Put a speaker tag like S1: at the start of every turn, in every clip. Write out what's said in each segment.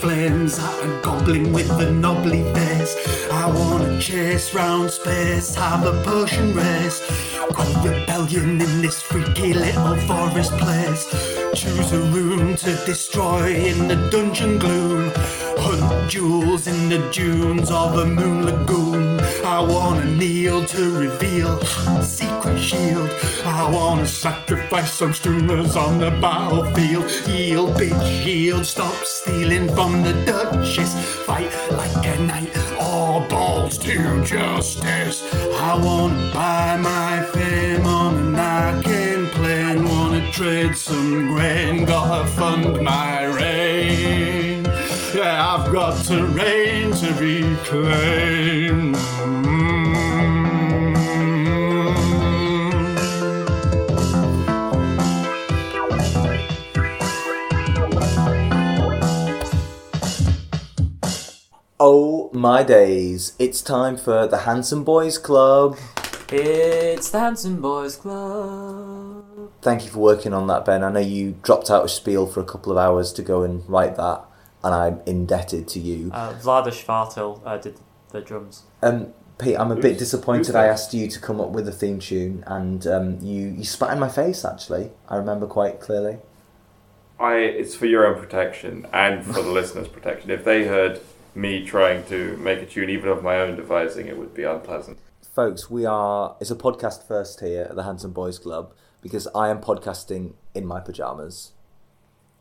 S1: flames at a goblin with a knobbly face. I wanna chase round space, have a potion race. Call rebellion in this freaky little forest place. Choose a room to destroy in the dungeon gloom. Hunt jewels in the dunes of a moon lagoon. I wanna kneel to reveal secret shield. I wanna sacrifice some streamers on the battlefield. Yield, bitch, yield. Stop stealing from the Duchess. Fight like a knight. All balls to justice. I wanna buy my fame on plane. Wanna trade some grain. Gotta fund my reign. Yeah, I've got terrain to reclaim.
S2: Oh my days! It's time for the Handsome Boys Club.
S3: It's the Handsome Boys Club.
S2: Thank you for working on that, Ben. I know you dropped out of Spiel for a couple of hours to go and write that, and I'm indebted to you.
S3: Uh, Vlada Schvartel uh, did the drums.
S2: Um, Pete, I'm a bit disappointed.
S4: who's
S2: I asked you to come up with a theme tune, and um, you you spat in my face. Actually, I remember quite clearly.
S4: I it's for your own protection and for the listeners' protection. If they heard me trying to make a tune, even of my own devising, it would be unpleasant.
S2: Folks, we are. It's a podcast first here at the Handsome Boys Club because I am podcasting in my pajamas.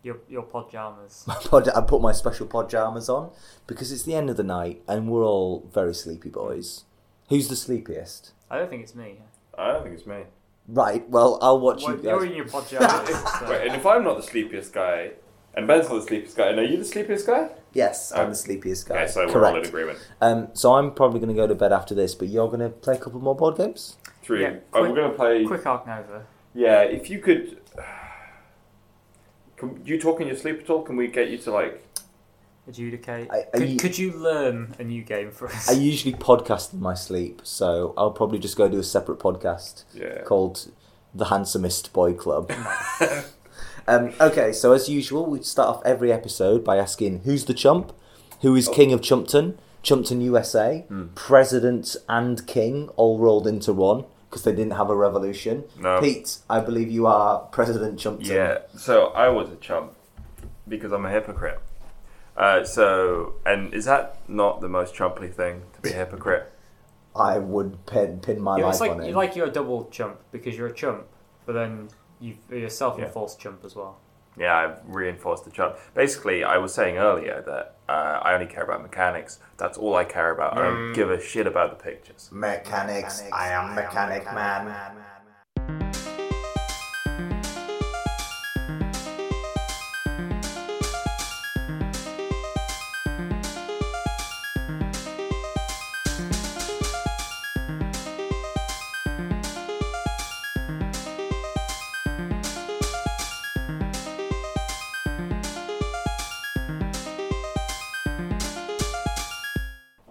S3: Your your pajamas.
S2: My pod, I put my special pajamas on because it's the end of the night and we're all very sleepy boys. Who's the sleepiest?
S3: I don't think it's me.
S4: I don't think it's me.
S2: Right. Well, I'll watch
S3: Well,
S2: you
S3: you're in your pajamas. so-
S4: Wait, and if I'm not the sleepiest guy, and Ben's not the sleepiest guy, and are you the sleepiest guy?
S2: Yes, I'm
S4: Oh.
S2: the sleepiest guy.
S4: Okay, so we're all in
S2: Correct.
S4: agreement.
S2: Um, so I'm probably going to go to bed after this, but you're going to play a couple more board games.
S4: Three.
S3: Yeah,
S4: oh,
S3: quick-
S4: we're gonna play.
S3: Quick Ark Nova.
S4: Yeah, if you could. Can you talk in your sleep at all? Can we get you to like?
S3: Adjudicate.
S2: I- are
S3: could,
S2: you-
S3: could you learn a new game for us?
S2: I usually podcast in my sleep, so I'll probably just go do a separate podcast
S4: Yeah.
S2: called the Handsomest Boy Club. um, okay, so as usual, we start off every episode by asking who's the chump, who is king of Chumpton, Chumpton USA, president and king all rolled into one because they didn't have a revolution.
S4: No.
S2: Pete, I believe you are President Chumpton.
S4: Yeah, so I was a chump because I'm a hypocrite. Uh, so, and is that not the most chumply thing to be a hypocrite?
S2: I would pin, pin my
S3: Yeah,
S2: life
S3: it's like
S2: on it.
S3: you like you're a double chump because you're a chump, but then you, you're a self-enforced chump as well.
S4: Yeah, I've reinforced the chump. Basically, I was saying earlier that uh, I only care about mechanics. That's all I care about. I don't give a shit about the pictures.
S2: Mechanics, I am mechanic man.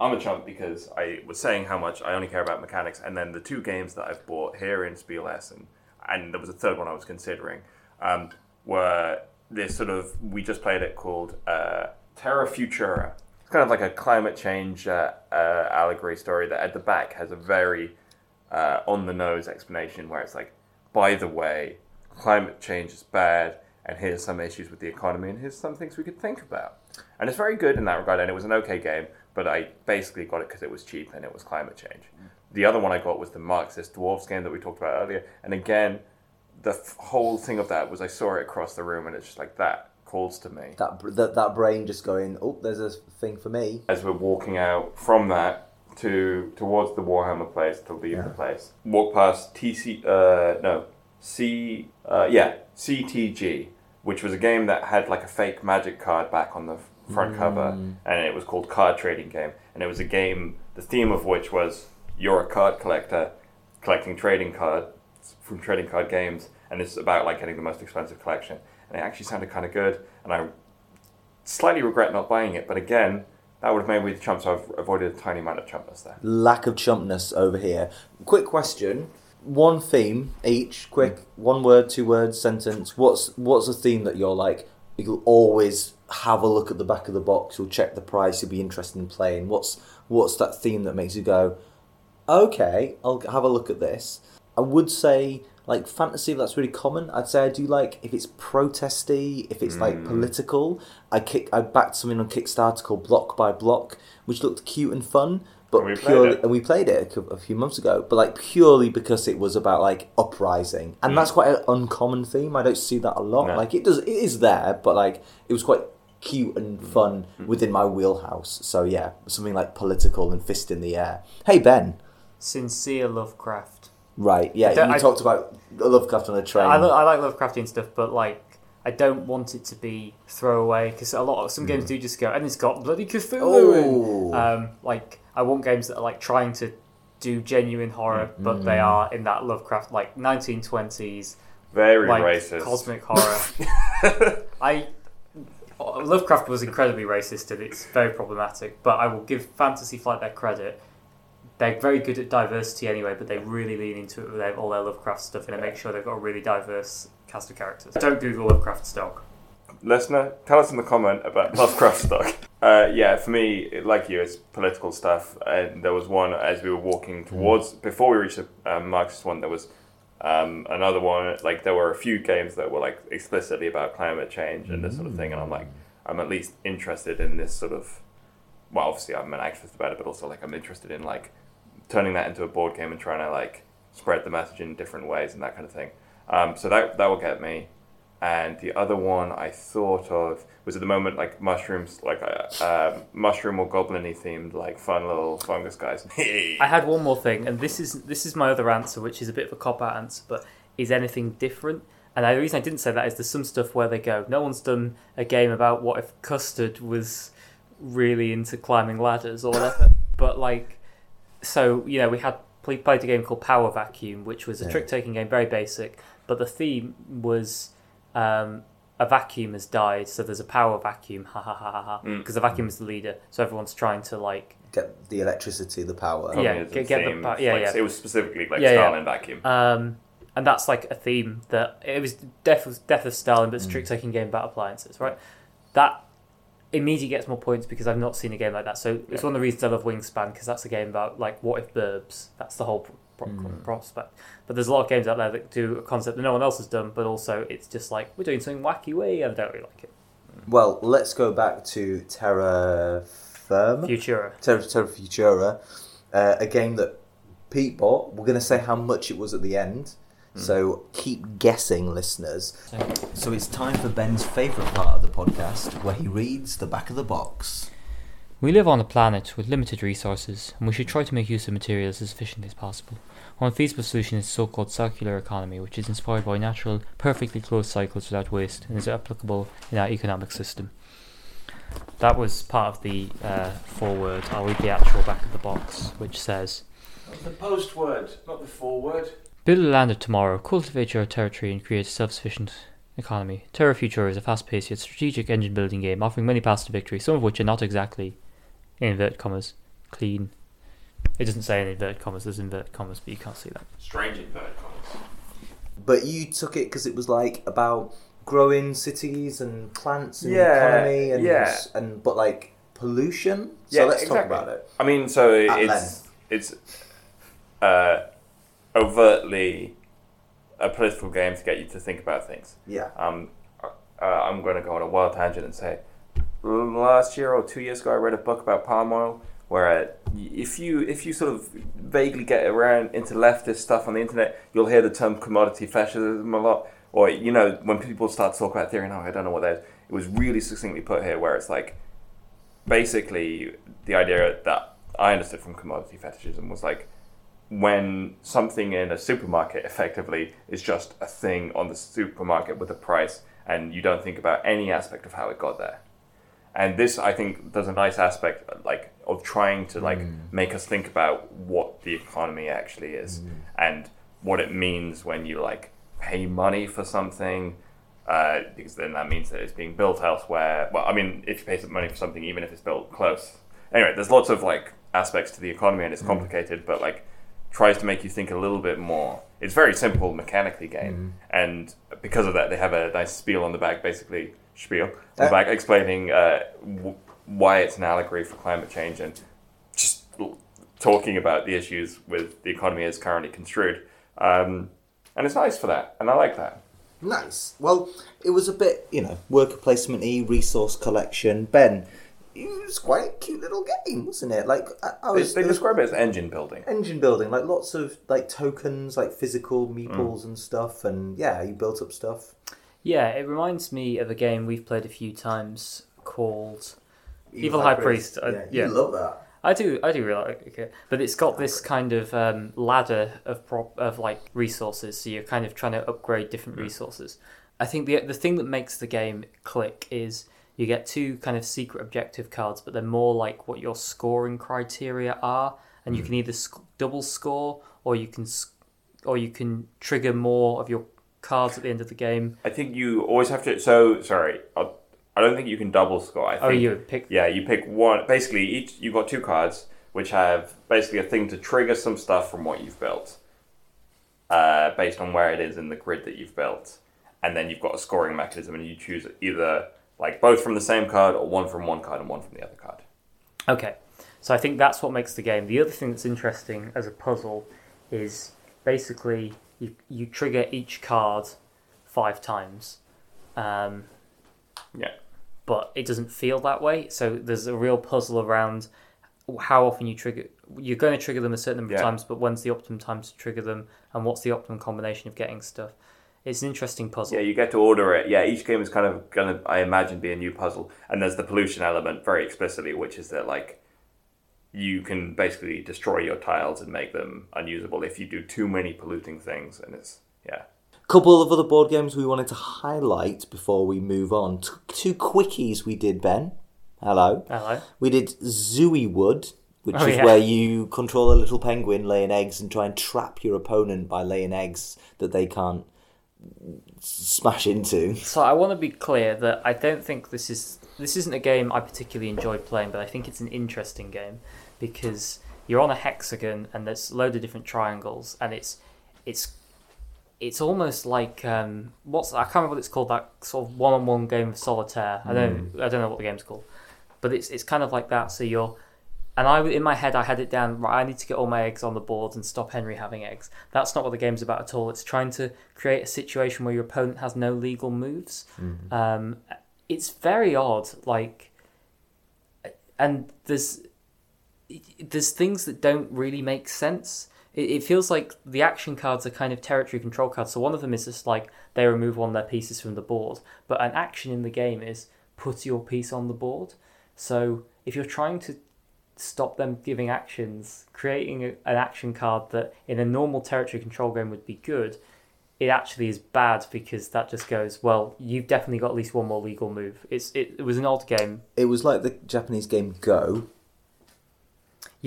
S4: I'm a chump because I was saying how much I only care about mechanics, and then the two games that I've bought here in Spiel Essen, and there was a third one I was considering, um, were this sort of we just played it called uh, Terra Futura. It's kind of like a climate change uh, uh, allegory story that at the back has a very uh, on the nose explanation where it's like, by the way, climate change is bad, and here's some issues with the economy, and here's some things we could think about. And it's very good in that regard, and it was an okay game, but I basically got it because it was cheap and it was climate change. The other one I got was the Marxist Dwarfs game that we talked about earlier, and again, the f- whole thing of that was I saw it across the room, and it's just like that calls to me.
S2: That, that that brain just going, oh, there's a thing for me.
S4: as we're walking out from that to towards the Warhammer place to leave the place. Walk past TC uh no C uh yeah CTG, which was a game that had like a fake magic card back on the front cover, mm. and it was called Card Trading Game, and it was a game the theme of which was you're a card collector collecting trading cards from trading card games, and it's about like getting the most expensive collection. And it actually sounded kind of good, and I slightly regret not buying it, but again, that would have made me the chump, so I've avoided a tiny amount of chumpness there.
S2: Lack of chumpness over here. Quick question: one theme each, quick, mm. one word, two words, sentence. What's what's a theme that you're like? You'll always have a look at the back of the box. You'll check the price. You'll be interested in playing. What's what's that theme that makes you go, okay, I'll have a look at this. I would say like fantasy. That's really common. I'd say I do like if it's protesty, if it's
S4: Mm.
S2: like political. I kick. I backed something on Kickstarter called Block by Block, which looked cute and fun. But
S4: And we played
S2: purely,
S4: it.
S2: and we played it a, cou- a few months ago. But like purely because it was about like uprising, and that's quite an uncommon theme. I don't see that a lot.
S4: Mm. No.
S2: Like it does, it is there, but like it was quite cute and
S4: Mm.
S2: fun within my wheelhouse. So yeah, something like political and fist in the air. Hey Ben,
S3: Sincere Lovecraft.
S2: right? Yeah,
S3: don't-
S2: you
S3: I-
S2: talked about Lovecraft on a train.
S3: I, lo- I like Lovecraftian stuff, but like I don't want it to be throwaway because a lot of some games do just go and it's got bloody Cthulhu.
S2: Oh.
S3: in." Um, like I want games that are like trying to do genuine horror, mm, but they mm. are in that Lovecraft like 1920s
S4: Very
S3: like
S4: racist.
S3: cosmic horror. I Lovecraft was incredibly racist and it's very problematic. But I will give Fantasy Flight their credit. They're very good at diversity anyway, but they really lean into it with their, all their Lovecraft stuff and they make sure they've got a really diverse cast of characters. Don't Google Lovecraft stock.
S4: Listener, tell us in the comment about Lovecraft stock. Uh, yeah, for me, like you, it's political stuff. And there was one as we were walking towards before we reached the um, Marxist one. There was um, another one. Like there were a few games that were like explicitly about climate change and this sort of thing. And I'm like, I'm at least interested in this sort of. Well, obviously, I'm an activist about it, but also like I'm interested in like turning that into a board game and trying to like spread the message in different ways and that kind of thing. Um, so that that will get me. And the other one I thought of was at the moment like mushrooms, like uh, uh, mushroom or goblin-y themed, like fun little fungus guys.
S3: I had one more thing, and this is this is my other answer, which is a bit of a cop out answer, but is anything different? And the reason I didn't say that is there's some stuff where they go, no one's done a game about what if Custard was really into climbing ladders or whatever. but like, so you know, we had we played a game called Power Vacuum, which was a
S2: Yeah.
S3: trick taking game, very basic, but the theme was. Um, a vacuum has died, so there's a power vacuum, ha ha ha ha ha.
S4: Mm.
S3: Because the vacuum is the leader, so everyone's trying to like
S2: Get the electricity, the power.
S3: Yeah, get- get the
S4: theme,
S3: pa- yeah,
S4: like,
S3: yeah.
S4: It was specifically like
S3: Yeah, yeah.
S4: Stalin vacuum.
S3: Um, and that's like a theme that it was death of death of Stalin, but it's a trick taking game about appliances, right? That immediately gets more points because I've not seen a game like that. So it's one of the reasons I love Wingspan because that's a game about like what if verbs. That's the whole pro- prospect. But there's a lot of games out there that do a concept that no one else has done, but also it's just like we're doing something wacky way, and I don't really like it.
S2: Well, let's go back to Terra Firma.
S3: Futura.
S2: Terra, Terra Futura, uh, a game that Pete bought. We're going to say how much it was at the end. So keep guessing, listeners. So it's time for Ben's favourite part of the podcast, where he reads the back of the box.
S5: We live on a planet with limited resources, and we should try to make use of materials as efficiently as possible. One feasible solution is the so-called circular economy, which is inspired by natural, perfectly closed cycles without waste, and is applicable in our economic system.
S3: That was part of the uh, foreword. I'll read the actual back of the box, which says.
S4: The post word, not the forward.
S5: Build a land of tomorrow, cultivate your territory, and create a self-sufficient economy. Terra Futura is a fast-paced yet strategic engine-building game offering many paths to victory, some of which are not exactly, in inverted commas, clean. It doesn't say in inverted commas, there's inverted commas, but you can't see that.
S4: Strange inverted commas.
S2: But you took it because it was like about growing cities and plants and
S4: Yeah,
S2: economy and
S4: yeah.
S2: and but like pollution. So
S4: Yeah,
S2: let's
S4: exactly.
S2: talk about it.
S4: I mean, so
S2: At
S4: it's
S2: length.
S4: it's uh, overtly a political game to get you to think about things.
S2: Yeah.
S4: Um, uh, I'm going to go on a wild tangent and say, last year or two years ago, I read a book about palm oil. Where if you if you sort of vaguely get around into leftist stuff on the internet, you'll hear the term commodity fetishism a lot. Or you know when people start to talk about theory, oh, no, I don't know what that is. It was really succinctly put here, where it's like basically the idea that I understood from commodity fetishism was like when something in a supermarket effectively is just a thing on the supermarket with a price and you don't think about any aspect of how it got there and this i think does a nice aspect like of trying to like mm. make us think about what the economy actually is mm. and what it means when you like pay money for something uh, because then that means that it's being built elsewhere. Well i mean if you pay some money for something even if it's built close. Anyway there's lots of like aspects to the economy and it's mm. complicated but like tries to make you think a little bit more. It's very simple mechanically game, and because of that, they have a nice spiel on the back, basically spiel
S2: Uh,
S4: back, explaining uh, w- why it's an allegory for climate change and just talking about the issues with the economy as currently construed. Um, and it's nice for that, and I like that.
S2: Nice. Well, it was a bit, you know, worker placement e resource collection. Ben, it was quite a cute little game, wasn't it? Like, I, I
S4: They,
S2: was.
S4: they
S2: was
S4: describe it as engine building.
S2: engine building, like lots of like tokens, like physical meeples and stuff, and yeah, you built up stuff.
S3: Yeah, it reminds me of a game we've played a few times called Evil High Priest, uh, yeah.
S2: you love that.
S3: I do, I do really like it, but it's got this kind of um, ladder of prop, of like resources. So you're kind of trying to upgrade different resources. I think the the thing that makes the game click is you get two kind of secret objective cards, but they're more like what your scoring criteria are, and you can either sc- double score or you can sc- or you can trigger more of your cards at the end of the game.
S4: I think you always have to. So sorry, i I don't think you can double score. I think,
S3: Oh, you pick
S4: Yeah, you pick one. Basically, each you've got two cards which have basically a thing to trigger some stuff from what you've built, uh, based on where it is in the grid that you've built, and then you've got a scoring mechanism, and you choose either like both from the same card or one from one card and one from the other card.
S3: Okay, so I think that's what makes the game. The other thing that's interesting as a puzzle is basically you you trigger each card five times, um,
S4: Yeah.
S3: but it doesn't feel that way. So there's a real puzzle around how often you trigger. You're going to trigger them a certain number of times, but when's the optimum time to trigger them, and what's the optimum combination of getting stuff? It's an interesting puzzle.
S4: Yeah, you get to order it. Yeah, each game is kind of gonna, I imagine, be a new puzzle. And there's the pollution element very explicitly, which is that like you can basically destroy your tiles and make them unusable if you do too many polluting things. And it's yeah,
S2: Couple of other board games we wanted to highlight before we move on. T- two quickies we did, Ben. Hello.
S3: Hello.
S2: We did Zooywood, which
S3: Oh,
S2: is
S3: yeah.
S2: where you control a little penguin laying eggs and try and trap your opponent by laying eggs that they can't smash into.
S3: So I want to be clear that I don't think this is this isn't a game I particularly enjoyed playing, but I think it's an interesting game because you're on a hexagon and there's a load of different triangles, and it's it's it's almost like um, what's I can't remember what it's called that sort of one-on-one game of solitaire. I don't I don't know what the game's called, but it's it's kind of like that. So you're and I in my head I had it down right. I need to get all my eggs on the board and stop Henry having eggs. That's not what the game's about at all. It's trying to create a situation where your opponent has no legal moves. Um, it's very odd. Like, and there's there's things that don't really make sense. It, it feels like the action cards are kind of territory control cards. So one of them is just like they remove one of their pieces from the board, but an action in the game is put your piece on the board. So if you're trying to stop them giving actions, creating a, an action card that in a normal territory control game would be good, it actually is bad because that just goes, well, you've definitely got at least one more legal move. It's it, it was an odd game.
S2: It was like the Japanese game Go,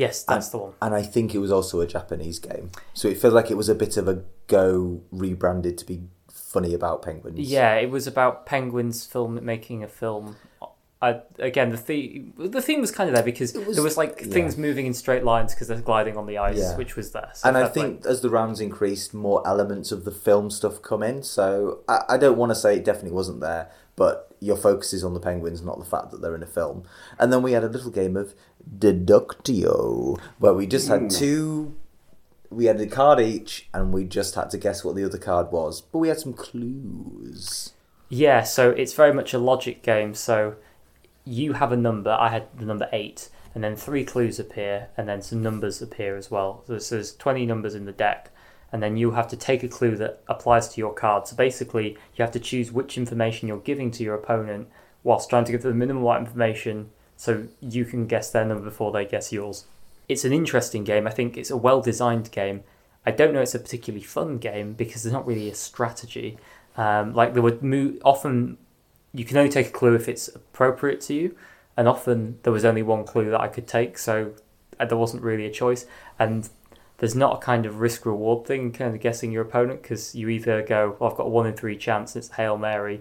S3: Yes, that's the one.
S2: and I think it was also a Japanese game. So it feels like it was a bit of a Go rebranded to be funny about penguins.
S3: Yeah, it was about penguins film making a film. I, again, the theme the theme was kind of there because
S2: It was-
S3: there was like
S2: yeah.
S3: things moving in straight lines because they're gliding on the ice,
S2: Yeah.
S3: which was there. So
S2: And I think as the rounds increased, more elements of the film stuff come in. So I, I don't want to say it definitely wasn't there, but your focus is on the penguins, not the fact that they're in a film. And then we had a little game of Deductio, where we just had hmm. two. We had a card each, and we just had to guess what the other card was. But we had some clues.
S3: Yeah, so it's very much a logic game. So you have a number. I had the number eight, and then three clues appear, and then some numbers appear as well. So there's 20 numbers in the deck, and then you have to take a clue that applies to your card. So basically, you have to choose which information you're giving to your opponent whilst trying to give them the minimum amount of information so you can guess their number before they guess yours. It's an interesting game. I think it's a well designed game. I don't know it's a particularly fun game because there's not really a strategy. Um, like there would mo- often you can only take a clue if it's appropriate to you, and often there was only one clue that I could take, so uh, there wasn't really a choice. And there's not a kind of risk reward thing, kind of guessing your opponent, because you either go, well, I've got a one in three chance, it's hail mary,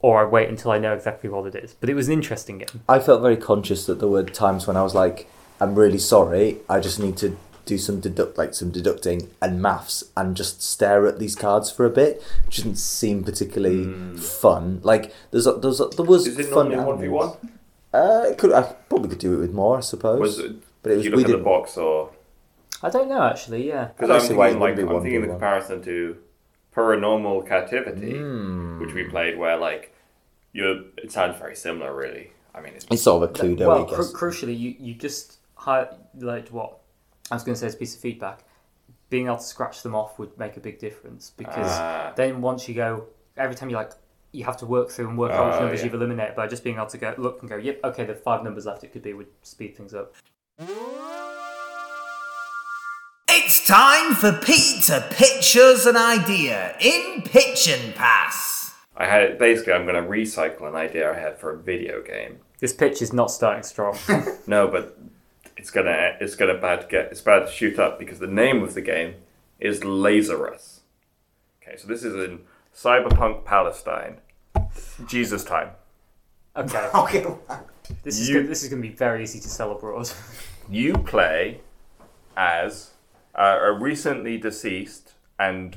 S3: or I wait until I know exactly what it is. But it was an interesting game.
S2: I felt very conscious that there were times when I was like, I'm really sorry, I just need to do some deduct like some deducting and maths and just stare at these cards for a bit, which doesn't seem particularly fun. Like there's a, there's a, there was.
S4: Is it
S2: fun
S4: normally one v one?
S2: Uh, it could I probably could do it with more, I suppose.
S4: Was it?
S2: but it
S4: Did
S2: was
S4: you
S2: we
S4: look at the box or?
S3: I don't know actually. Yeah.
S4: Because
S2: I
S4: I'm thinking
S2: why
S4: like
S2: be
S4: I'm thinking the comparison to Paranormal Captivity,
S2: Hmm.
S4: which we played, where like you it sounds very similar, really. I mean, it's
S2: It's sort of a Cluedo,
S3: well,
S2: I guess.
S3: cru- crucially, you you just highlight what I was going to say as a piece of feedback. Being able to scratch them off would make a big difference because
S4: Ah.
S3: then once you go, every time you like, you have to work through and work out which
S4: Oh,
S3: numbers
S4: yeah.
S3: you've eliminated. By just being able to go look and go, yep, okay, the five numbers left. It could be would speed things up.
S1: It's time for Pete to pitch an idea in Pitch and Pass.
S4: I had basically I'm going to recycle an idea I had for a video game.
S3: This pitch is not starting strong.
S4: No, but it's gonna it's gonna bad to get it's bad to shoot up because the name of the game is Lazarus. Okay, so this is in Cyberpunk Palestine, Jesus time.
S3: okay,
S2: Okay.
S3: this is
S4: You-
S3: gonna, this is going to be very easy to sell abroad.
S4: You play as uh, a recently deceased and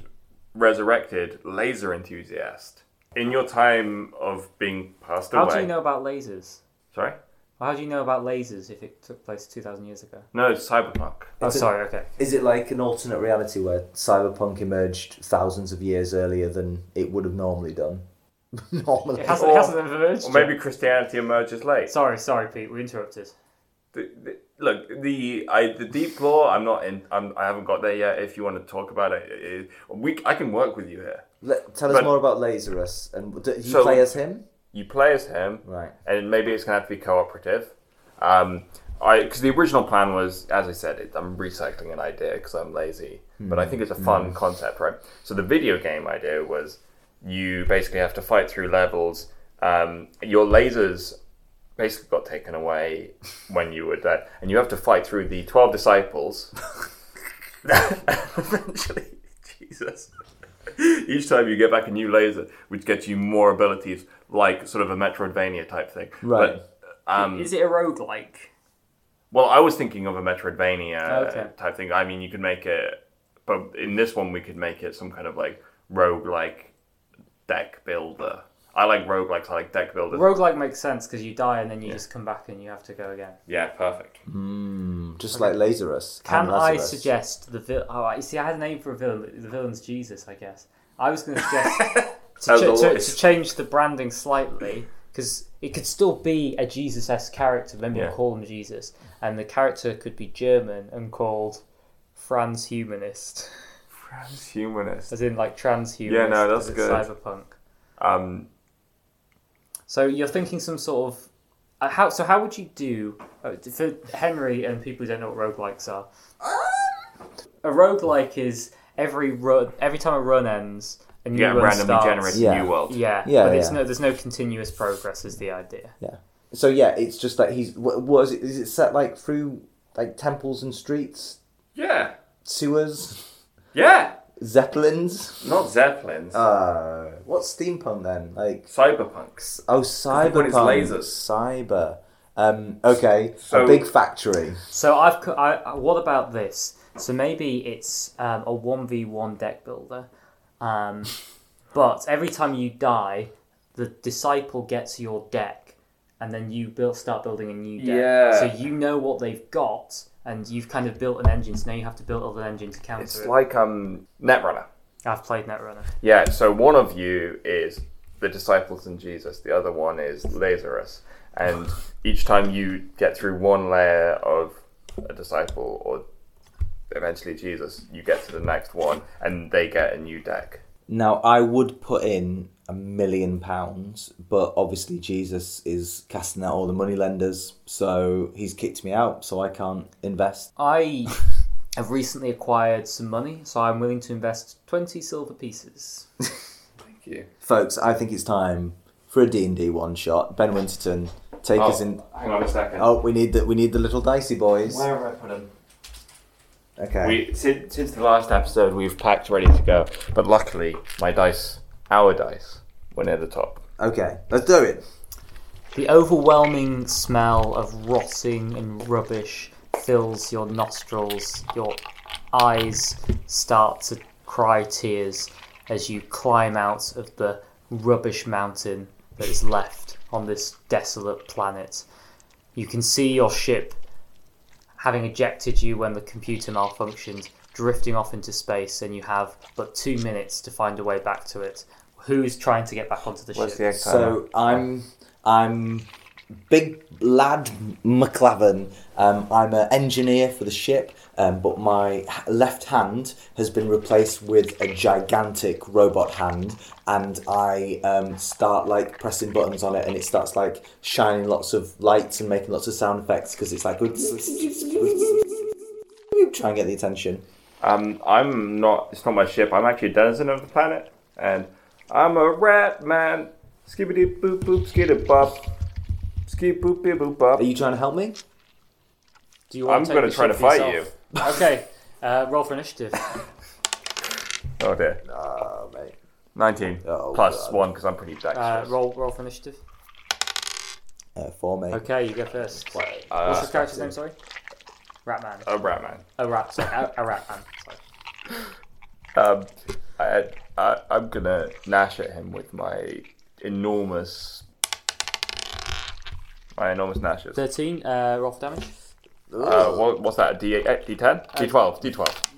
S4: resurrected laser enthusiast. In your time of being passed away.
S3: How
S4: away.
S3: do you know about lasers?
S4: Sorry?
S3: How do you know about lasers if it took place two thousand years ago?
S4: No, it's Cyberpunk.
S3: Oh,
S2: It's a-
S3: sorry. Okay.
S2: Is it like an alternate reality where cyberpunk emerged thousands of years earlier than it would have normally done? normally.
S3: It hasn't,
S4: Or-
S3: it hasn't emerged.
S4: Or maybe Christianity emerges late.
S3: Sorry, sorry, Pete. We interrupted.
S4: The, the, look, the I the deep lore. I'm not in. I'm, I haven't got there yet. If you want to talk about it, it, we I can work with you here.
S2: Let, tell us more about Lazarus. And do you
S4: So-
S2: play as him?
S4: You play as him,
S2: Right.
S4: and maybe it's gonna have to be cooperative. Um, I because the original plan was, as I said, it, I'm recycling an idea because I'm lazy, but I think it's a fun concept, right? So the video game idea was you basically have to fight through levels. Um, your lasers basically got taken away when you were dead, and you have to fight through the twelve disciples. Eventually, Jesus. Each time you get back a new laser, which gets you more abilities, like sort of a Metroidvania type thing.
S2: Right.
S4: But, um,
S3: Is it a roguelike?
S4: well, I was thinking of a Metroidvania
S3: Okay.
S4: type thing. I mean, you could make it, but in this one, we could make it some kind of like rogue like deck builder. I like roguelikes. I like deck builders.
S3: Roguelike makes sense because you die and then you just come back and you have to go again.
S4: yeah, perfect.
S2: Just like Lazarus.
S3: Can
S2: and
S3: I
S2: Lazarus.
S3: suggest the villain? Oh, you see, I had a name for a villain. The villain's Jesus, I guess. I was going to suggest to,
S4: As
S3: ch- to,
S4: always.
S3: to change the branding slightly because it could still be a Jesus-esque character. Maybe
S4: Yeah.
S3: we'll call him Jesus, and the character could be German and called Franz Humanist,
S4: Transhumanist.
S3: as in like transhumanist.
S4: Yeah, no, that's
S3: 'cause it's
S4: good.
S3: Cyberpunk.
S4: Um,
S3: So you're thinking some sort of uh, how? So how would you do uh, for Henry and people who don't know what roguelikes are? A roguelike is every run, every time a run ends, a new
S4: you get
S3: run
S4: randomly
S3: starts.
S4: generated
S2: Yeah.
S4: new world.
S3: Yeah,
S2: Yeah,
S3: but it's
S2: yeah.
S3: no, there's no continuous progress. Is the idea?
S2: Yeah. So yeah, it's just like he's. What, what is it? Is it set like through like temples and streets,
S4: Yeah,
S2: sewers,
S4: yeah.
S2: Zeppelins?
S4: Not zeppelins.
S2: Uh, what's steampunk then? Like
S4: Cyberpunks.
S2: Oh Cyberpunk.
S4: one lasers.
S2: cyber. Um, okay,
S4: So-
S2: a big factory.
S3: So I've co- I, I- what about this? So maybe it's um, a one v one deck builder, um, but every time you die, the disciple gets your deck, and then you build start building a new deck.
S4: Yeah.
S3: So you know what they've got, and you've kind of built an engine. So now you have to build an engine to counter
S4: It's
S3: it.
S4: like um Netrunner.
S3: I've played Netrunner.
S4: Yeah, so one of you is the disciples and Jesus, the other one is Lazarus. And each time you get through one layer of a disciple or eventually Jesus, you get to the next one and they get a new deck.
S2: Now I would put in a million pounds, but obviously Jesus is casting out all the money lenders, so he's kicked me out, so I can't invest.
S3: I have recently acquired some money, so I'm willing to invest twenty silver pieces.
S4: Thank you.
S2: Folks, I think it's time for a D&D one shot. Ben Winterton, take oh, us in.
S4: hang on a second.
S2: Oh, we need the we need the little dicey boys.
S4: Where have I put them?
S2: Okay.
S4: We since, since the last episode we've packed ready to go, but luckily my dice, our dice, were near the top.
S2: Okay, let's do it.
S3: The overwhelming smell of rotting and rubbish fills your nostrils, your eyes start to cry tears as you climb out of the rubbish mountain that is left on this desolate planet. You can see your ship, having ejected you when the computer malfunctioned, drifting off into space, and you have but two minutes to find a way back to it. Who's trying to get back onto the
S4: Where's
S3: ship?
S4: the?
S2: So I'm I'm big lad McLavin. Um, I'm an engineer for the ship, um, but my left hand has been replaced with a gigantic robot hand, and I um, start like pressing buttons on it, and it starts like shining lots of lights and making lots of sound effects because it's like try and get the attention.
S4: Um, I'm not. It's not my ship. I'm actually a denizen of the planet, and I'm a rat man. Skibbity boop boop skiddy bop. Ski boop beep boop bop.
S2: Are you trying to help me?
S3: Do you want
S4: I'm
S3: to take
S4: gonna
S3: the
S4: try
S3: ship
S4: to fight
S3: yourself? okay, uh, roll for initiative.
S4: Oh dear.
S2: Oh, mate.
S4: 19
S2: Oh,
S4: plus
S2: God.
S4: one because I'm pretty dexterous.
S3: Uh, roll, roll for initiative.
S2: Uh, for me.
S3: Okay, you go first.
S4: Uh,
S3: What's your character's name? Sorry. Ratman.
S4: a rat man.
S3: A rat. Sorry, a, a Ratman. Sorry.
S4: Um, I, I, I'm gonna gnash at him with my enormous, my enormous gnashes.
S3: Thirteen. Uh, roll for damage.
S4: Uh, what, what's that? D eight, D10, D12, D12.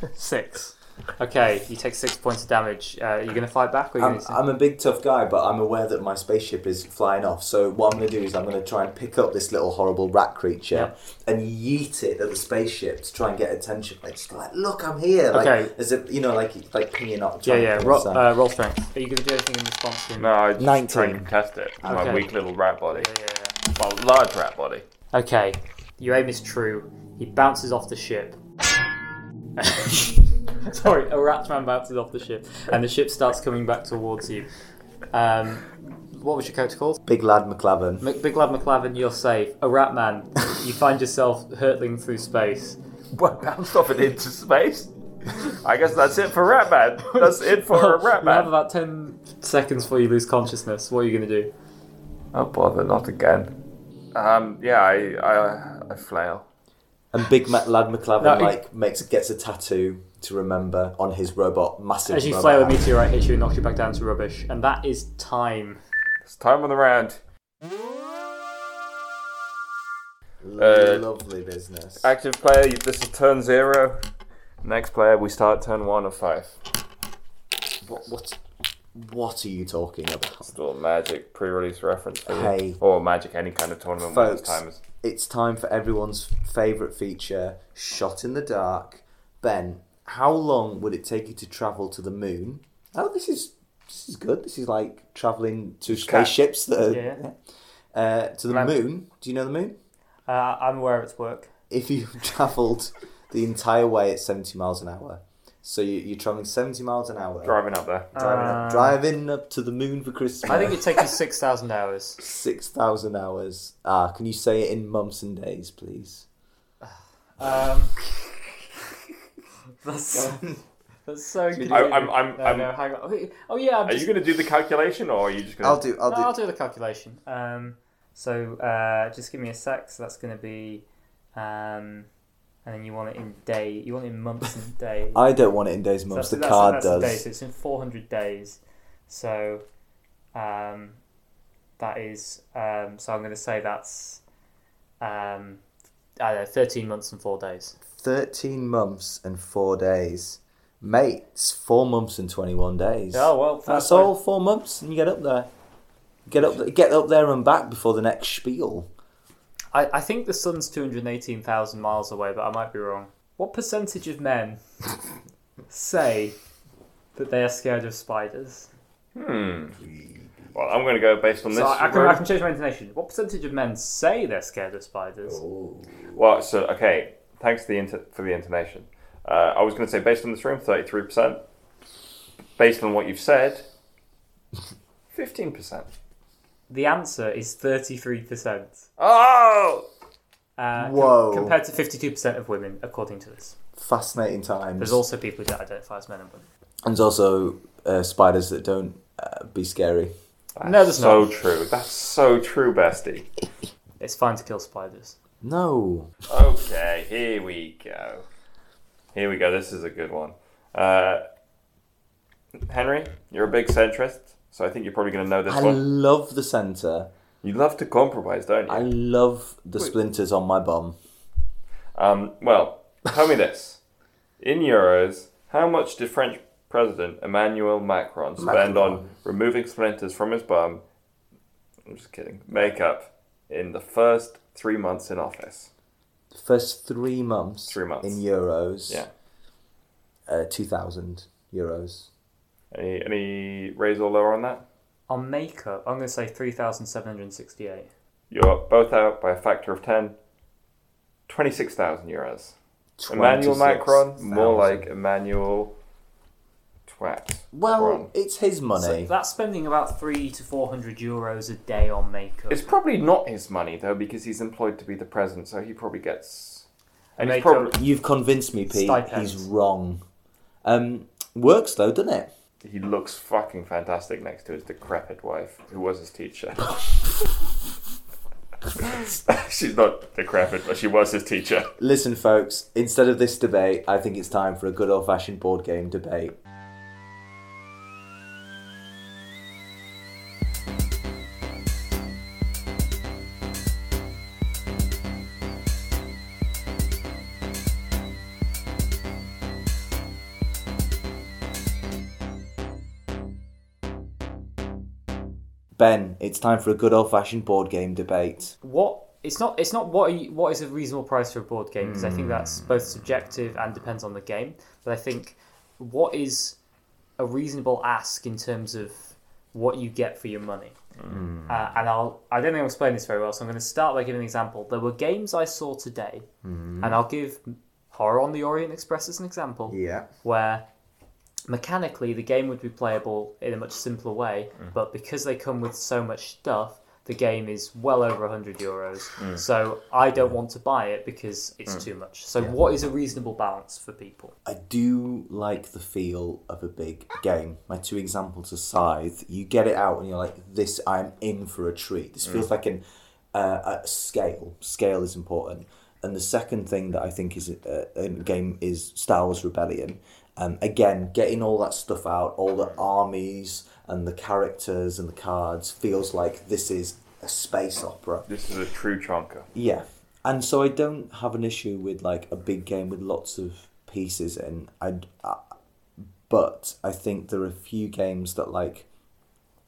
S3: No. Six. Okay, you take six points of damage. Uh, are you going to fight back, or are you
S2: I'm,
S3: going to?
S2: I'm a big tough guy, but I'm aware that my spaceship is flying off. So what I'm going to do is I'm going to try and pick up this little horrible rat creature and yeet it at the spaceship to try and get attention. Like just like, look, I'm here. Like,
S3: Okay.
S2: As if you know, like like pinging up.
S3: Yeah, yeah.
S2: ping
S3: Roll, uh, roll strength. Are you going to do anything in response to him?
S4: No, I just try and contest it. with
S3: Okay.
S4: My weak little rat body.
S3: Yeah, yeah,
S4: Well, large rat body.
S3: Okay, your aim is true. He bounces off the ship. Sorry, a Ratman bounces off the ship, and the ship starts coming back towards you. Um, what was your character called?
S2: Big lad McLavin.
S3: Mc- Big Lad McLavin, you're safe. A Ratman, you find yourself hurtling through space.
S4: What bounced off it into space? I guess that's it for rat man. That's it for a rat
S3: You have about 10 seconds before you lose consciousness. What are you going to do?
S4: Oh bother, not again. Um, yeah, I, I, I flail.
S2: And big lad McLavin
S3: No,
S2: like makes gets a tattoo to remember on his robot massive.
S3: As you
S2: robot
S3: flail, a meteorite hits you and knocks you back down to rubbish. And that is time.
S4: It's time on the round. Uh,
S2: Lovely business.
S4: Active player, this is turn zero. Next player, we start turn one of five.
S2: What, what, what are you talking about?
S4: Still a Magic pre-release reference for you.
S2: Hey.
S4: Or Magic, any kind of tournament where this
S2: Folks.
S4: time is.
S2: It's time for everyone's favourite feature, Shot in the Dark. Ben, how long would it take you to travel to the moon? Oh, this is this is good. This is like travelling to
S4: Cat.
S2: spaceships that are,
S3: Yeah.
S2: uh, to the
S3: Right.
S2: moon. Do you know the moon?
S3: Uh, I'm aware of its work.
S2: If you travelled the entire way at 70 miles an hour, so you, you're travelling 70 miles an hour,
S4: Driving up there.
S2: driving, up,
S3: Uh,
S2: driving up to the moon for Christmas.
S3: I think it takes you 6,000 hours.
S2: 6,000 hours. Ah, can you say it in months and days, please?
S3: Um, that's, that's so good.
S4: I, I'm, I'm,
S3: No,
S4: I'm,
S3: no, hang on. Oh, yeah, I'm
S4: are
S3: just,
S4: you going to do the calculation or are you just going
S2: I'll do. I'll
S3: no,
S2: do.
S3: I'll do the calculation. Um, so uh, just give me a sec. So that's going to be, um, and then you want it in day. You want it in months and days.
S2: I don't want it in days and
S3: So
S2: months.
S3: that's-
S2: the card
S3: that's in
S2: does.
S3: days, so it's in 400 days. So um, that is. Um, so I'm going to say that's. Um, I don't know, 13 months and four days.
S2: 13 months and 4 days. Mates, 4 months and 21 days.
S3: Oh well, fair
S2: That's
S3: play.
S2: all 4 months and you get up there. Get up, get up there and back before the next spiel.
S3: I, I think the sun's 218,000 miles away, but I might be wrong. What percentage of men say that they are scared of spiders?
S4: Hmm. Well, I'm going to go based on this.
S3: So I, I, can. I can change my intonation. What percentage of men say they're scared of spiders?
S4: Well, so okay. Thanks for the inter- for the intonation. Uh, I was going to say based on this room, thirty-three percent. Based on what you've said, fifteen percent.
S3: The answer is 33%.
S4: Oh,
S3: Uh, com-
S2: Whoa.
S3: compared to 52% of women, according to this.
S2: Fascinating times.
S3: There's also people who identify as men and women.
S2: and there's also uh, spiders that don't uh, be scary.
S3: No, there's
S4: so
S3: not.
S4: true. That's so true, bestie.
S3: It's fine to kill spiders.
S2: No.
S4: Okay, here we go. Here we go. This is a good one. Uh, Henry, you're a big centrist, so I think you're probably going to know this
S2: I
S4: one.
S2: love the centre.
S4: You love to compromise, don't you?
S2: I love the splinters on my bum.
S4: Um, well, tell me this. In euros, how much did French President Emmanuel Macron spend on removing splinters from his bum? I'm just kidding. Makeup in the first three months in office.
S2: First three months.
S4: Three months.
S2: In euros.
S4: Yeah.
S2: Uh, 2,000 euros.
S4: Any any raise or lower on that?
S3: On makeup, I'm going to say 3,768.
S4: You're both out by a factor of 10. 26,000 euros. Emmanuel Macron, more
S2: 26,000.
S4: like Emmanuel Twat.
S2: Well,
S4: Macron.
S2: it's his
S3: So
S2: money.
S3: that's spending about three to 400 euros a day on makeup.
S4: It's probably not his money, though, because he's employed to be the president, so he probably gets. And he's
S3: Makeup.
S4: probably.
S2: You've convinced me, Pete.
S3: Stipends.
S2: He's wrong. Um, works though, doesn't it?
S4: He looks fucking fantastic next to his decrepit wife, who was his teacher. She's not decrepit, but she was his teacher.
S2: Listen, folks. Instead of this debate, I think it's time for a good old-fashioned board game debate. Ben, it's time for a good old-fashioned board game debate.
S3: what it's not it's not what are you, what is a reasonable price for a board game because I think hmm. that's both subjective and depends on the game. But I think what is a reasonable ask in terms of what you get for your money. Hmm. Uh, and I'll I don't think I'll explain this very well, so I'm going to start by giving an example. There were games I saw today, hmm. and I'll give Horror on the Orient Express as an example
S2: Yeah.
S3: where mechanically the game would be playable in a much simpler way, mm. but because they come with so much stuff, the game is well over 100 euros. Mm. So I don't want to buy it because it's mm. too much. So, what is a reasonable balance for people?
S2: I do like the feel of a big game. My two examples are Scythe. You get it out and you're like, this, I'm in for a treat. This feels like an, uh, a scale. Scale is important. And the second thing that I think is uh, a, a game is Star Wars Rebellion. Um, again, getting all that stuff out, all the armies and the characters and the cards feels like this is a space opera.
S4: This is a true chonker.
S2: Yeah, and so I don't have an issue with like a big game with lots of pieces in. I, I but I think there are a few games that like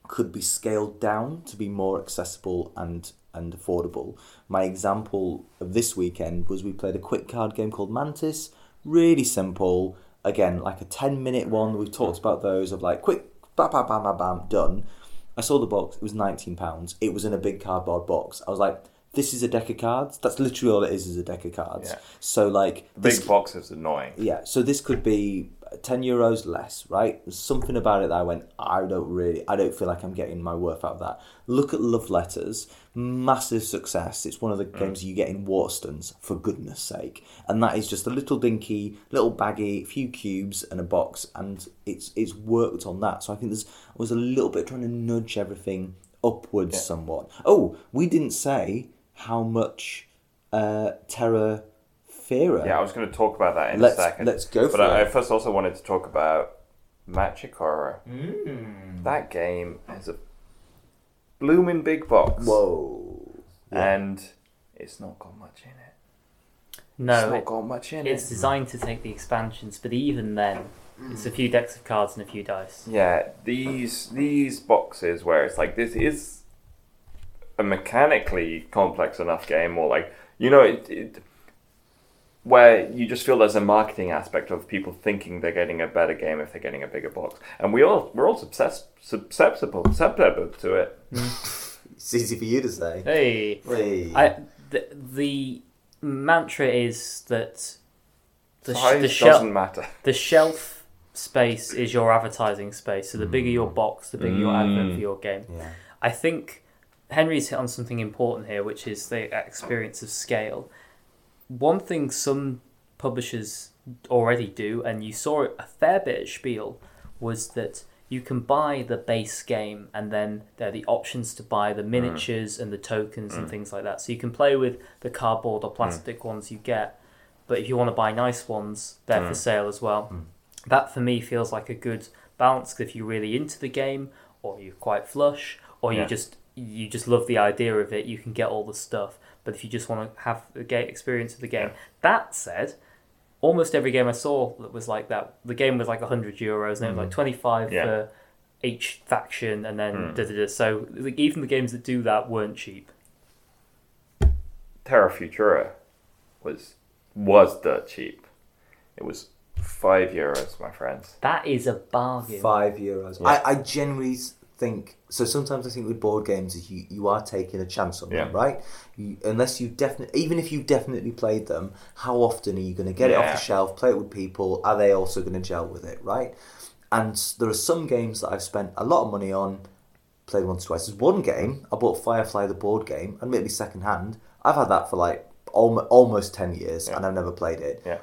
S2: could be scaled down to be more accessible and and affordable. My example of this weekend was we played a quick card game called Mantis. Really simple. Again, like a ten minute one. We've talked about those of like quick, bam, bam, bam, bam, bam, done. I saw the box. It was nineteen pounds. It was in a big cardboard box. I was like, "This is a deck of cards. That's literally all it is. Is a deck of cards."
S4: Yeah.
S2: So like,
S4: Big
S2: this,
S4: box is annoying.
S2: yeah. So this could be ten euros less, right? There's something about it that I went, I don't really, I don't feel like I'm getting my worth out of that. Look at Love Letters, massive success. It's one of the games you get in Waterstones, for goodness sake. And that is just a little dinky, little baggy, few cubes and a box, and it's it's worked on that. So I think there's I was a little bit trying to nudge everything upwards
S4: Yeah.
S2: somewhat. Oh, we didn't say how much uh, Terra Fera.
S4: Yeah, I was going to talk about that in
S2: Let's-
S4: a second.
S2: let's go
S4: But
S2: for
S4: I, I first also wanted to talk about Magic Horror.
S2: Mm.
S4: That game is a blooming big box.
S2: Whoa. Yeah.
S4: And it's not got much in it.
S3: No, it's
S4: not
S3: it,
S4: got much in
S3: it's
S4: it.
S3: It's designed to take the expansions, but even then, it's a few decks of cards and a few dice.
S4: Yeah, these these boxes where it's like this is a mechanically complex enough game, or like you know it, it where you just feel there's a marketing aspect of people thinking they're getting a better game if they're getting a bigger box, and we all we're all susceptible susceptible susceptible to it.
S2: It's easy for you to say.
S3: Hey,
S2: Hey.
S3: I, the, the mantra is that the,
S4: Size
S3: the shelf
S4: doesn't matter.
S3: the shelf space is your advertising space. So the bigger your mm. box, the bigger your mm. advert for your game.
S2: yeah.
S3: I think Henry's hit on something important here, which is the experience of scale. One thing some publishers already do, and you saw it a fair bit at Spiel, was that you can buy the base game and then there are the options to buy the mm. miniatures and the tokens and mm. things like that. So you can play with the cardboard or plastic mm. ones you get, but if you want to buy nice ones, they're for sale as well. That for me feels like a good balance 'cause if you're really into the game or you're quite flush or you just you just love the idea of it, you can get all the stuff. But if you just want to have the game experience of the game,
S4: Yeah.
S3: that said, almost every game I saw that was like that. The game was like hundred euros, and it was like twenty five
S4: Yeah.
S3: for each faction, and then
S4: Mm.
S3: da, da, da. so like, even the games that do that weren't cheap.
S4: Terra Futura was was dirt cheap. It was five euros, my friends.
S3: That is a bargain.
S2: Five euros.
S4: Yeah.
S2: I, I generally think so. Sometimes I think with board games, you you are taking a chance on them, right? You, unless you definitely, even if you definitely played them, how often are you going to get it off the shelf, play it with people? Are they also going to gel with it, right? And there are some games that I've spent a lot of money on, played once or twice. There's one game I bought Firefly the board game, and admittedly second hand. I've had that for like almost, almost ten years,
S4: Yeah.
S2: and I've never played it.
S4: Yeah.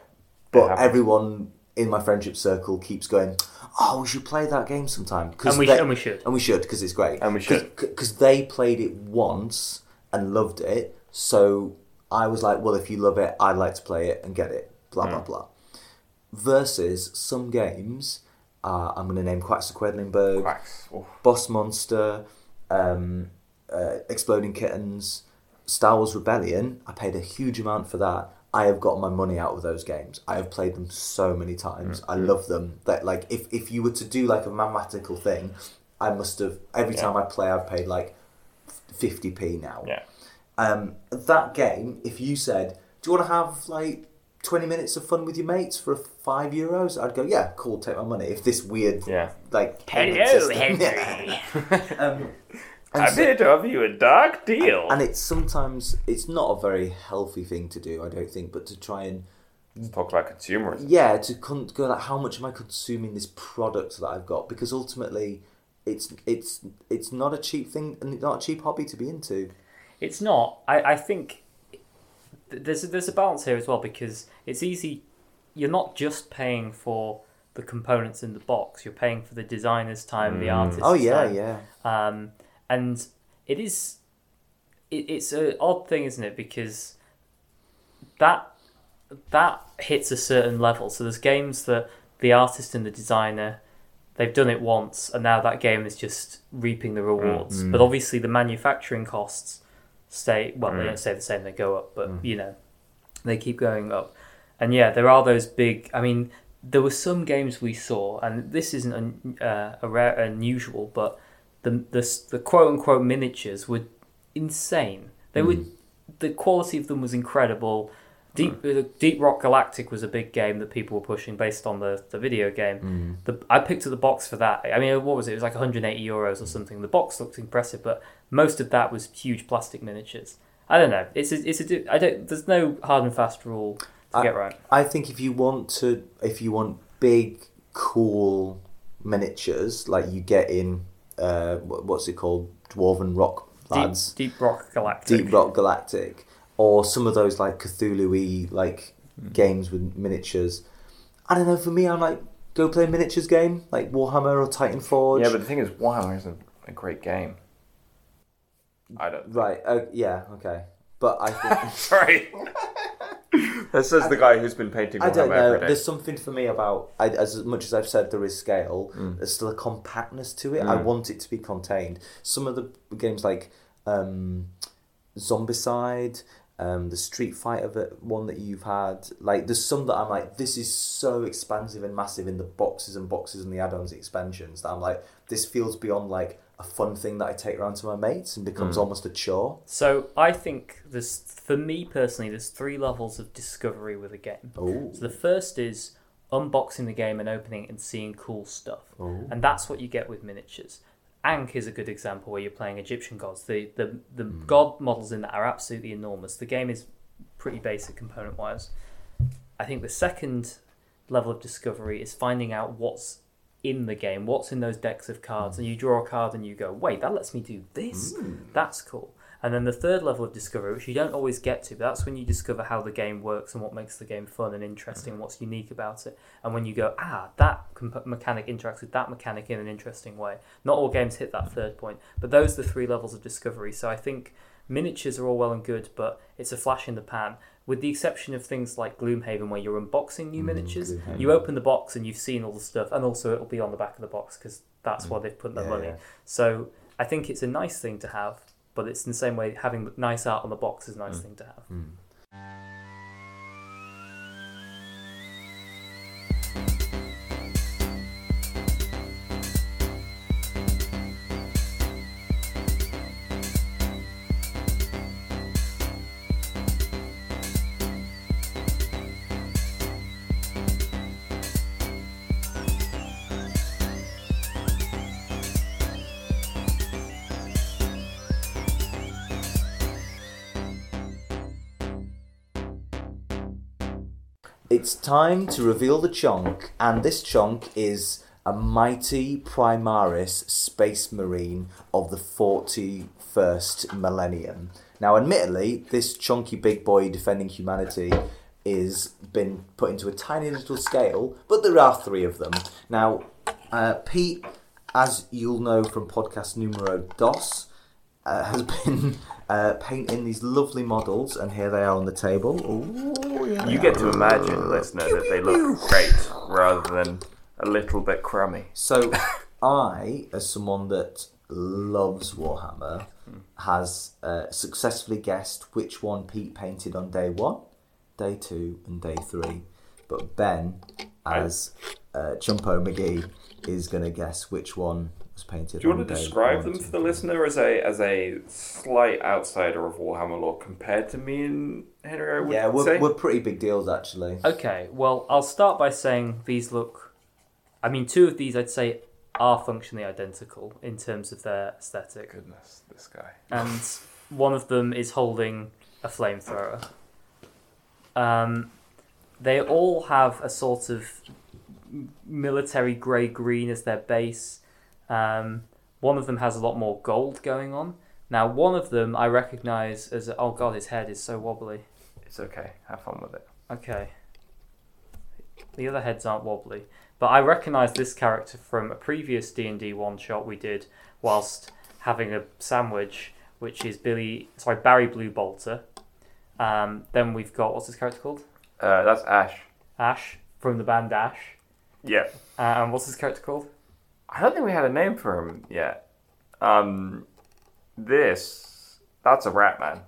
S2: But
S4: It
S2: everyone in my friendship circle keeps going, "Oh, we should play that game sometime." 'Cause
S3: and we
S2: they-
S3: sh- and we should.
S2: and we should because it's great.
S4: And we should.
S2: because they played it once and loved it. So I was like, "Well, if you love it, I'd like to play it and get it." Blah blah
S4: Mm.
S2: blah. Versus some games, uh, I'm going to name Quacks of Quedlinburg,
S4: Quacks.
S2: Boss Monster, um, uh, Exploding Kittens, Star Wars Rebellion. I paid a huge amount for that. I have got my money out of those games. I have played them so many times. I love them. That like if, if you were to do like a mathematical thing, I must have every
S4: Yeah.
S2: time I play I've paid like fifty p now.
S4: yeah.
S2: Um, that game, if you said, "Do you want to have like twenty minutes of fun with your mates for five euros?" I'd go, "Yeah, cool, take my money." If this weird
S4: Yeah.
S2: like
S3: Hello,
S2: system-
S3: Henry.
S2: um, and
S4: I'm
S2: so-
S4: here to offer you a dark deal.
S2: and it's sometimes it's not a very healthy thing to do, I don't think, but to try and
S4: Let's talk about consumerism.
S2: yeah, to con- go like how much am I consuming this product that I've got? Because ultimately, it's it's it's not a cheap thing and it's not a cheap hobby to be into.
S3: It's not. I, I think th- there's a, there's a balance here as well because it's easy. You're not just paying for the components in the box. You're paying for the designer's time, the
S4: Mm.
S3: artist's
S2: Oh yeah,
S3: time.
S2: yeah.
S3: Um, and it is. It, it's an odd thing, isn't it? Because that that hits a certain level. So there's games that the artist and the designer they've done it once, and now that game is just reaping the rewards. But obviously, the manufacturing costs stay well. They
S4: Mm.
S3: don't stay the same; they go up. But you know, they keep going up. And yeah, there are those big. I mean, there were some games we saw, and this isn't un, uh, a rare unusual, but the the the quote unquote miniatures were insane. They were the quality of them was incredible. Deep uh, Deep Rock Galactic was a big game that people were pushing based on the, the video game. The, I picked up the box for that. I mean, what was it? It was like 180 euros or something. The box looked impressive, but most of that was huge plastic miniatures. I don't know. It's a, it's a I don't. There's no hard and fast rule to
S2: I-
S3: get right.
S2: I think if you want to, if you want big, cool miniatures like you get in, uh, what's it called, Dwarven Rock lads,
S3: Deep, Deep Rock Galactic.
S2: Deep Rock Galactic, or some of those like Cthulhu-y like games with miniatures. I don't know. For me, I'm like go play a miniatures game like Warhammer or Titan Forge.
S4: Yeah, but the thing is, Warhammer isn't a great game. I don't.
S2: right. Uh, yeah. Okay. But I think
S4: Sorry. this says the guy who's been painting
S2: I don't know.
S4: every day.
S2: There's something for me about I, as much as I've said there is scale.
S4: Mm.
S2: There's still a compactness to it. I want it to be contained. Some of the games like um, Zombicide, um, the Street Fighter that- one that you've had, like there's some that I'm like, this is so expansive and massive in the boxes and boxes and the add-ons expansions that I'm like, this feels beyond like a fun thing that I take around to my mates and becomes
S4: Mm.
S2: almost a chore.
S3: So I think there's, for me personally, there's three levels of discovery with a game.
S2: Oh,
S3: So the first is unboxing the game and opening it and seeing cool stuff.
S2: Oh.
S3: And that's what you get with miniatures. Ankh is a good example where you're playing Egyptian gods. The the, the god models in that are absolutely enormous. The game is pretty basic component wise. I think the second level of discovery is finding out what's in the game, what's in those decks of cards, and you draw a card and you go, wait, that lets me do this. That's cool. And then the third level of discovery, which you don't always get to, but that's when you discover how the game works and what makes the game fun and interesting, and what's unique about it. And when you go, ah, that comp- mechanic interacts with that mechanic in an interesting way. Not all games hit that third point, but those are the three levels of discovery. So I think miniatures are all well and good, but it's a flash in the pan. With the exception of things like Gloomhaven, where you're unboxing new mm, miniatures,
S2: Gloomhaven.
S3: you open the box and you've seen all the stuff, and also it'll be on the back of the box because that's why mm. they've put their
S2: Yeah,
S3: money.
S2: yeah.
S3: So I think it's a nice thing to have, but it's in the same way having nice art on the box is a nice mm. thing to have.
S2: It's time to reveal the chunk, and this chunk is a mighty Primaris Space Marine of the 41st millennium. Now, admittedly, this chunky big boy defending humanity is been put into a tiny little scale, but there are three of them. Now, uh, Pete, as you'll know from podcast numero dos, uh, has been uh, painting these lovely models, and here they are on the table. Ooh, yeah.
S4: You get to imagine, listener, that they look great rather than a little bit crummy.
S2: So, I, as someone that loves Warhammer, has uh, successfully guessed which one Pete painted on day one, day two, and day three. But Ben, as uh, Chumpo McGee, is going to guess which one painted.
S4: Do you want to describe them for the listener as a as a slight outsider of Warhammer lore compared to me and Henry? I would
S2: Yeah, we're,
S4: say.
S2: we're pretty big deals actually.
S3: Okay, well, I'll start by saying these look. I mean, two of these I'd say are functionally identical in terms of their aesthetic,
S4: Goodness, this guy.
S3: and one of them is holding a flamethrower. Um, they all have a sort of military grey green as their base. Um, one of them has a lot more gold going on. Now, one of them I recognise as oh god, his head is so wobbly.
S4: It's okay. Have fun with it.
S3: Okay. The other heads aren't wobbly, but I recognise this character from a previous D and D one shot we did whilst having a sandwich, which is Billy, sorry Barry Blue Bolter. Um, then we've got what's his character called?
S4: Uh, that's Ash.
S3: Ash from the band Ash.
S4: Yeah.
S3: Uh, and what's his character called?
S4: I don't think we had a name for him yet. Um, this that's a rat man.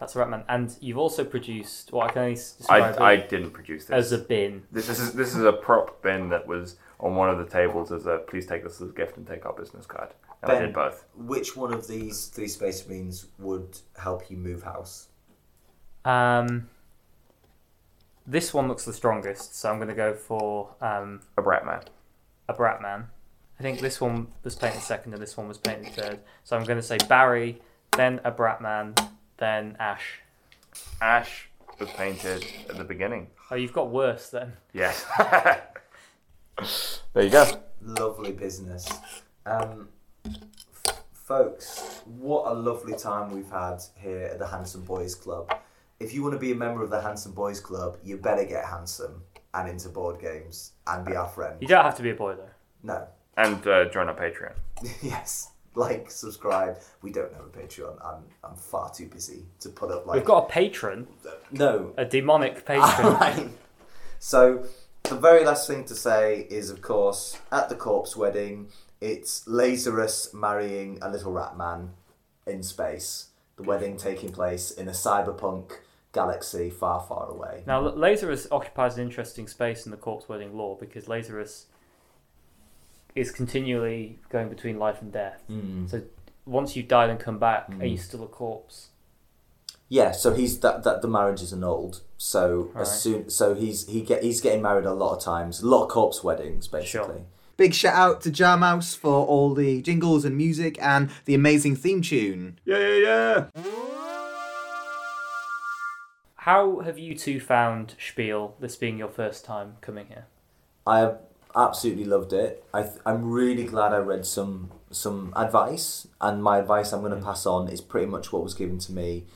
S3: That's a rat man. And you've also produced what I can only describe
S4: I
S3: it
S4: didn't produce this.
S3: as a bin.
S4: This is this is a prop bin that was on one of the tables as a please take this as a gift and take our business card. And I did both.
S2: Which one of these three space marines would help you move house?
S3: Um, this one looks the strongest, so I'm going to go for um,
S4: A rat man.
S3: a Bratman. I think this one was painted second and this one was painted third. So I'm going to say Barry, then a Bratman, then Ash.
S4: Ash was painted at the beginning.
S3: Oh, you've got worse then.
S4: Yes. there you go.
S2: Lovely business. Um, f- folks, what a lovely time we've had here at the Handsome Boys Club. If you want to be a member of the Handsome Boys Club, you better get handsome and into board games and be our friend.
S3: You don't have to be a boy though.
S2: No.
S4: And uh, join our Patreon.
S2: yes. Like, subscribe. We don't have a Patreon. I'm, I'm far too busy to put up like.
S3: We've got a patron,
S2: No,
S3: a demonic patron.
S2: Right. So, the very last thing to say is, of course, at the corpse wedding, it's Lazarus marrying a little rat man in space. The wedding taking place in a cyberpunk galaxy far, far away.
S3: now, L- Lazarus occupies an interesting space in the corpse wedding lore because Lazarus is continually going between life and death.
S2: Mm.
S3: So once you've died and come back, are
S2: Mm.
S3: you still a corpse?
S2: Yeah, so he's that, that the marriage is annulled. So
S3: Right.
S2: as soon so he's he get he's getting married a lot of times, a lot of corpse weddings basically. Sure.
S6: Big shout out to Jarmouse for all the jingles and music and the amazing theme tune.
S4: Yeah, yeah, yeah.
S3: How have you two found Spiel, this being your first time coming here?
S2: I absolutely loved it. I th- I'm really glad I read some some advice, and my advice I'm going to pass on is pretty much what was given to me,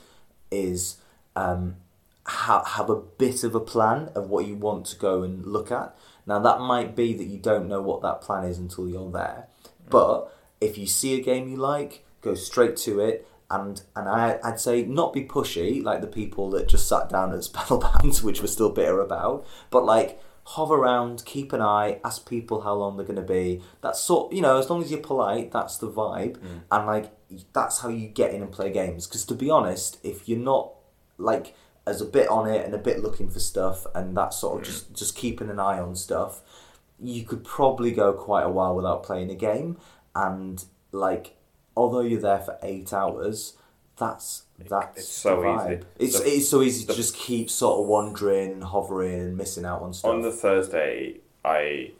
S2: is um, ha- have a bit of a plan of what you want to go and look at. Now that might be that you don't know what that plan is until you're there, but if you see a game you like, go straight to it. And and I I'd say not be pushy like the people that just sat down at Spellbound, which we're still bitter about, but like hover around, keep an eye, ask people how long they're going to be. That's sort, you know, as long as you're polite, that's the vibe, mm. and like that's how you get in and play games. Because to be honest, if you're not like as a bit on it and a bit looking for stuff and that sort of mm. just just keeping an eye on stuff, you could probably go quite a while without playing a game. And like, although you're there for eight hours, that's that's
S4: it's so
S2: vibe.
S4: easy.
S2: It's
S4: The-
S2: it's so easy
S4: the-
S2: to just keep sort of wandering hovering and missing out on stuff.
S4: On the Thursday, I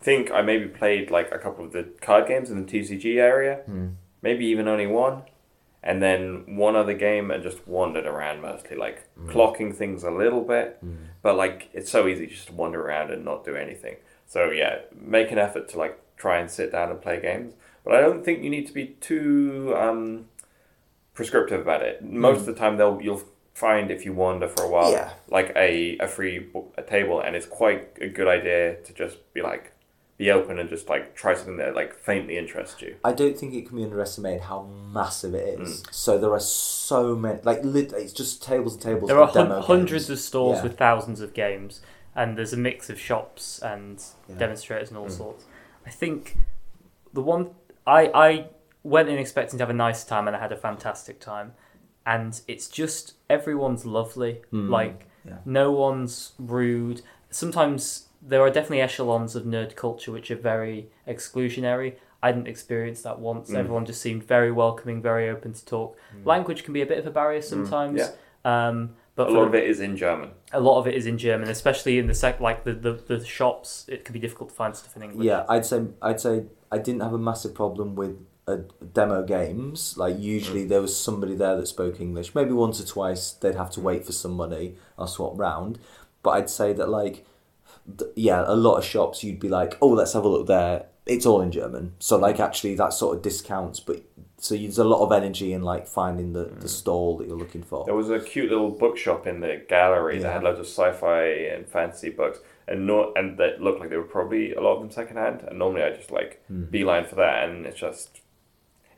S4: think I maybe played like a couple of the card games in the TCG area, hmm. maybe even only one, and then one other game and just wandered around mostly, like hmm. clocking things a little bit. Hmm. But like it's so easy just to wander around and not do anything. So yeah, make an effort to like try and sit down and play games. But I don't think you need to be too um, prescriptive about it. Most of the time, they'll you'll find if you wander for a while,
S2: Yeah.
S4: like a a free a table, and it's quite a good idea to just be like be open and just like try something that like faintly interests you.
S2: I don't think it can be underestimated how massive it is. Mm. So there are so many, like lit, it's just tables and tables.
S3: There are
S2: demo
S3: hun- hundreds
S2: games.
S3: of stalls
S2: Yeah.
S3: with thousands of games, and there's a mix of shops and
S2: Yeah.
S3: demonstrators and all sorts. I think the one I I went in expecting to have a nice time, and I had a fantastic time. And it's just everyone's lovely. Hmm. Like
S2: Yeah.
S3: no one's rude. Sometimes there are definitely echelons of nerd culture which are very exclusionary. I didn't experience that once. Hmm. Everyone just seemed very welcoming, very open to talk. Hmm. Language can be a bit of a barrier sometimes.
S4: yeah.
S3: Um, but
S4: A lot
S3: the-
S4: of it is in German.
S3: a lot of it is in German, especially in the sec like the, the, the shops. It can be difficult to find stuff in English.
S2: Yeah, I'd say I'd say I didn't have a massive problem with uh, demo games. Like
S4: Mm.
S2: usually there was somebody there that spoke English. Maybe once or twice they'd have to wait for some money or swap round. But I'd say that like th- yeah, a lot of shops you'd be like, oh, let's have a look there. It's all in German, so like actually that sort of discounts. But so there's a lot of energy in like finding the,
S4: Mm.
S2: the stall that you're looking for.
S4: There was a cute little bookshop in the gallery that had loads of sci-fi and fantasy books, and no, and that looked like they were probably a lot of them secondhand. And normally I just like
S2: Hmm.
S4: beeline for that, and it's just,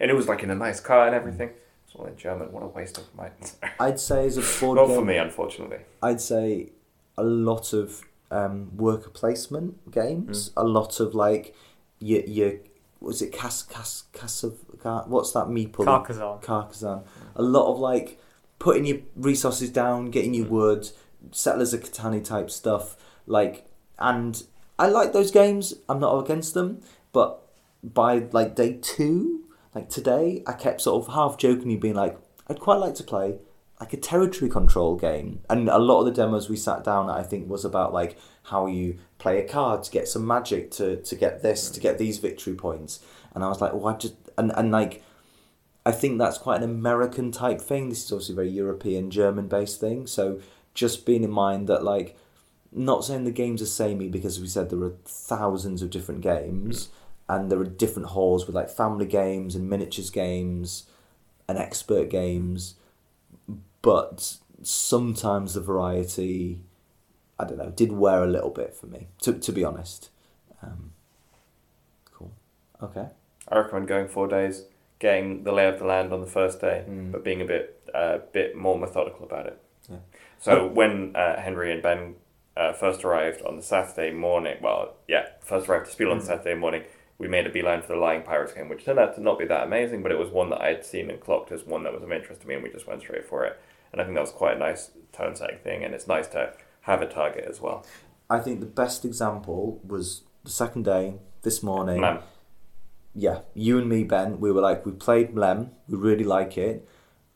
S4: and it was like in a nice car and everything. It's all in German. What a waste of my.
S2: I'd say as a board
S4: Not
S2: game,
S4: for me, unfortunately.
S2: I'd say a lot of um, worker placement games. A lot of like your your was it Cas Cas Cas of what's that meeple?
S3: Carcassonne.
S2: Carcassonne. A lot of like putting your resources down, getting your wood, settlers of Catani type stuff. Like, and I like those games. I'm not against them, but by like day two, like today, I kept sort of half jokingly being like, I'd quite like to play like a territory control game. And a lot of the demos we sat down at, I think, was about like how you play a card to get some magic to, to get this, to get these victory points. And I was like, oh, I just, and, and like, I think that's quite an American type thing. This is obviously a very European, German based thing. So just being in mind that, like, not saying the games are samey because we said there are thousands of different games and there are different halls with like family games and miniatures games and expert games, but sometimes the variety, I don't know, did wear a little bit for me, to, to be honest. Um, cool. Okay.
S4: I recommend going four days, getting the lay of the land on the first day,
S2: Mm.
S4: but being a bit uh, bit more methodical about it.
S2: Yeah.
S4: So when uh, Henry and Ben uh, first arrived on the Saturday morning, well, yeah, first arrived to Spiel on
S2: Mm.
S4: Saturday morning, we made a beeline for the Lying Pirates game, which turned out to not be that amazing, but it was one that I had seen and clocked as one that was of interest to me, and we just went straight for it. And I think that was quite a nice tone setting thing, and it's nice to have a target as well.
S2: I think the best example was the second day this morning. Yeah, you and me, Ben, we were like, we played Mlem, we really like it,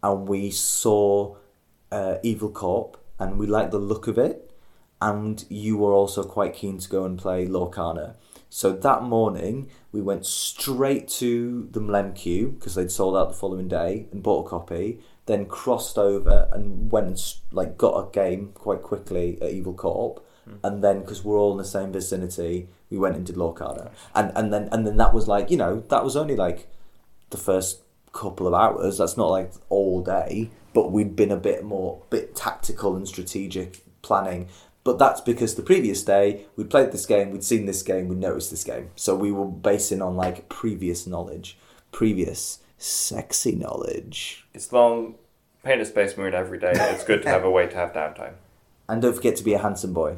S2: and we saw uh, Evil Corp, and we liked the look of it, and you were also quite keen to go and play Lorcana. So that morning, we went straight to the Mlem queue because they'd sold out the following day and bought a copy. Then crossed over and went and like got a game quite quickly at Evil Corp, hmm. and then because we're all in the same vicinity, we went and did Lorcana, and and then and then that was like you know that was only like the first couple of hours. That's not like all day, but we'd been a bit more bit tactical and strategic planning. But that's because the previous day we'd played this game, we'd seen this game, we'd noticed this game, so we were basing on like previous knowledge, previous sexy knowledge.
S4: It's long. Paint a space marine every day. It's good to have a way to have downtime.
S2: And don't forget to be a handsome boy.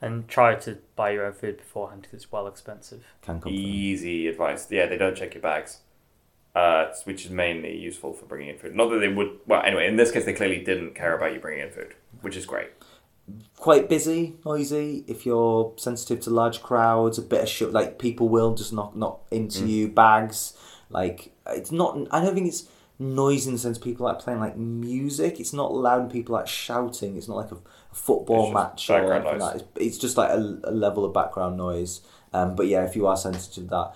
S3: And try to buy your own food beforehand because it's well expensive.
S2: Can come.
S4: Easy advice. Yeah, they don't check your bags, uh, which is mainly useful for bringing in food. Not that they would. Well, anyway, in this case, they clearly didn't care about you bringing in food, which is great.
S2: Quite busy, noisy. If you're sensitive to large crowds, a bit of shit. Like people will just knock knock into you. Bags. Like it's not. I don't think it's noisy in the sense people like playing like music. It's not loud. and People like shouting. It's not like a, a football match or anything like that. It's, it's just like a, a level of background noise. Um, but yeah, if you are sensitive to that,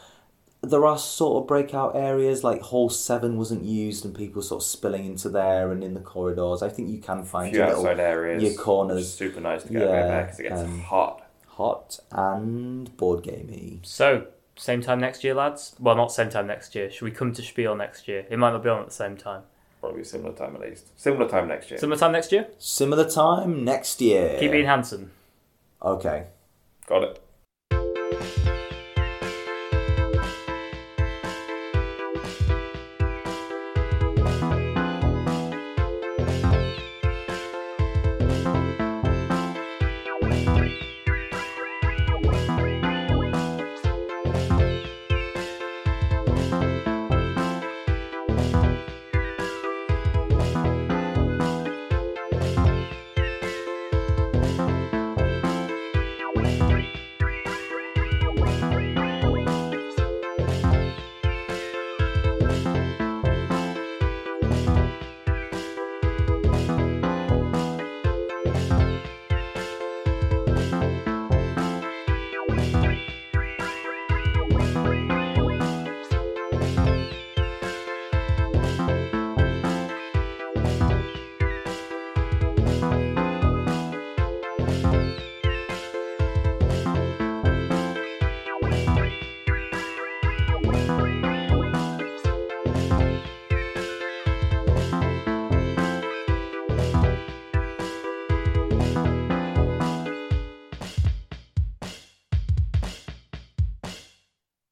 S2: there are sort of breakout areas like hall seven wasn't used and people sort of spilling into there and in the corridors. I think you can find
S4: few
S2: your little
S4: outside areas.
S2: your corners.
S4: which is super nice to get
S2: Yeah,
S4: there because it gets
S2: um,
S4: hot.
S2: hot and board gamey.
S3: So, same time next year, lads? Well, not same time next year. Should we come to Spiel next year? It might not be on at the same time.
S4: Probably similar time at least. Similar time next year.
S3: Similar time next year?
S2: Similar time next year.
S3: Keep being handsome.
S2: Okay.
S4: Got it.